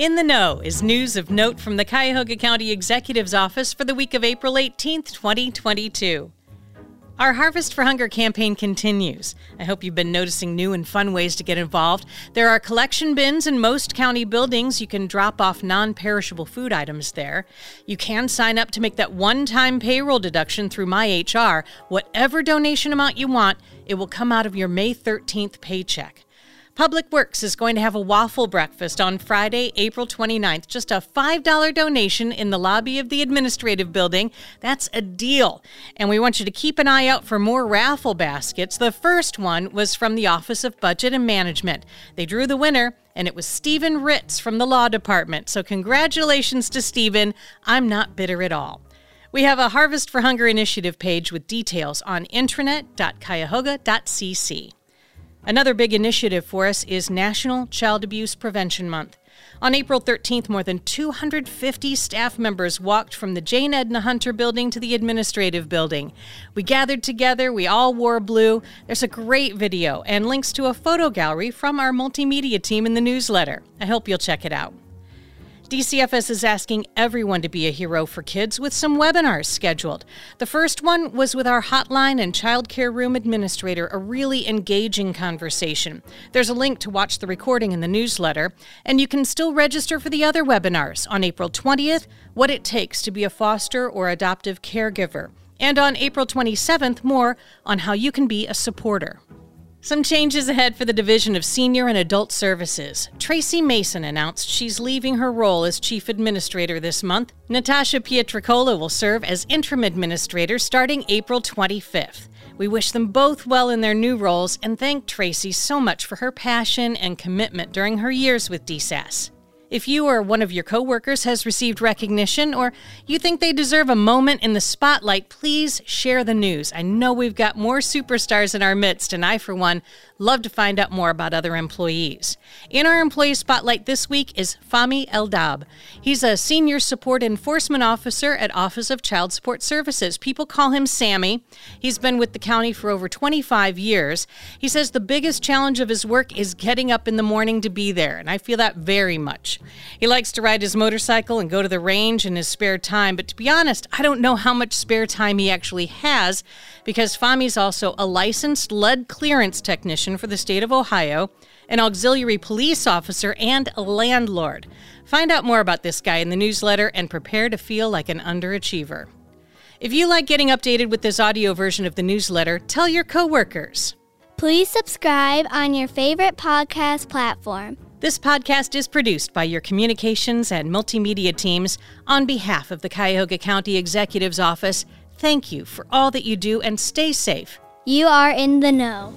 In the Know is news of note from the Cuyahoga County Executive's Office for the week of April 18th, 2022. Our Harvest for Hunger campaign continues. I hope you've been noticing new and fun ways to get involved. There are collection bins in most county buildings. You can drop off non perishable food items there. You can sign up to make that one time payroll deduction through MyHR. Whatever donation amount you want, it will come out of your May 13th paycheck. Public Works is going to have a waffle breakfast on Friday, April 29th. Just a $5 donation in the lobby of the administrative building. That's a deal. And we want you to keep an eye out for more raffle baskets. The first one was from the Office of Budget and Management. They drew the winner, and it was Stephen Ritz from the Law Department. So, congratulations to Stephen. I'm not bitter at all. We have a Harvest for Hunger initiative page with details on intranet.cuyahoga.cc. Another big initiative for us is National Child Abuse Prevention Month. On April 13th, more than 250 staff members walked from the Jane Edna Hunter building to the administrative building. We gathered together, we all wore blue. There's a great video and links to a photo gallery from our multimedia team in the newsletter. I hope you'll check it out. DCFS is asking everyone to be a hero for kids with some webinars scheduled. The first one was with our hotline and child care room administrator, a really engaging conversation. There's a link to watch the recording in the newsletter, and you can still register for the other webinars on April 20th What It Takes to Be a Foster or Adoptive Caregiver, and on April 27th, more on how you can be a supporter. Some changes ahead for the Division of Senior and Adult Services. Tracy Mason announced she's leaving her role as Chief Administrator this month. Natasha Pietricola will serve as Interim Administrator starting April 25th. We wish them both well in their new roles and thank Tracy so much for her passion and commitment during her years with DSAS. If you or one of your coworkers has received recognition or you think they deserve a moment in the spotlight, please share the news. I know we've got more superstars in our midst, and I, for one, love to find out more about other employees. In our employee spotlight this week is Fami Eldab. He's a senior support enforcement officer at Office of Child Support Services. People call him Sammy. He's been with the county for over 25 years. He says the biggest challenge of his work is getting up in the morning to be there, and I feel that very much. He likes to ride his motorcycle and go to the range in his spare time, but to be honest, I don't know how much spare time he actually has because Fami's also a licensed lead clearance technician for the state of Ohio, an auxiliary police officer, and a landlord. Find out more about this guy in the newsletter and prepare to feel like an underachiever. If you like getting updated with this audio version of the newsletter, tell your coworkers. Please subscribe on your favorite podcast platform. This podcast is produced by your communications and multimedia teams on behalf of the Cuyahoga County Executive's Office. Thank you for all that you do and stay safe. You are in the know.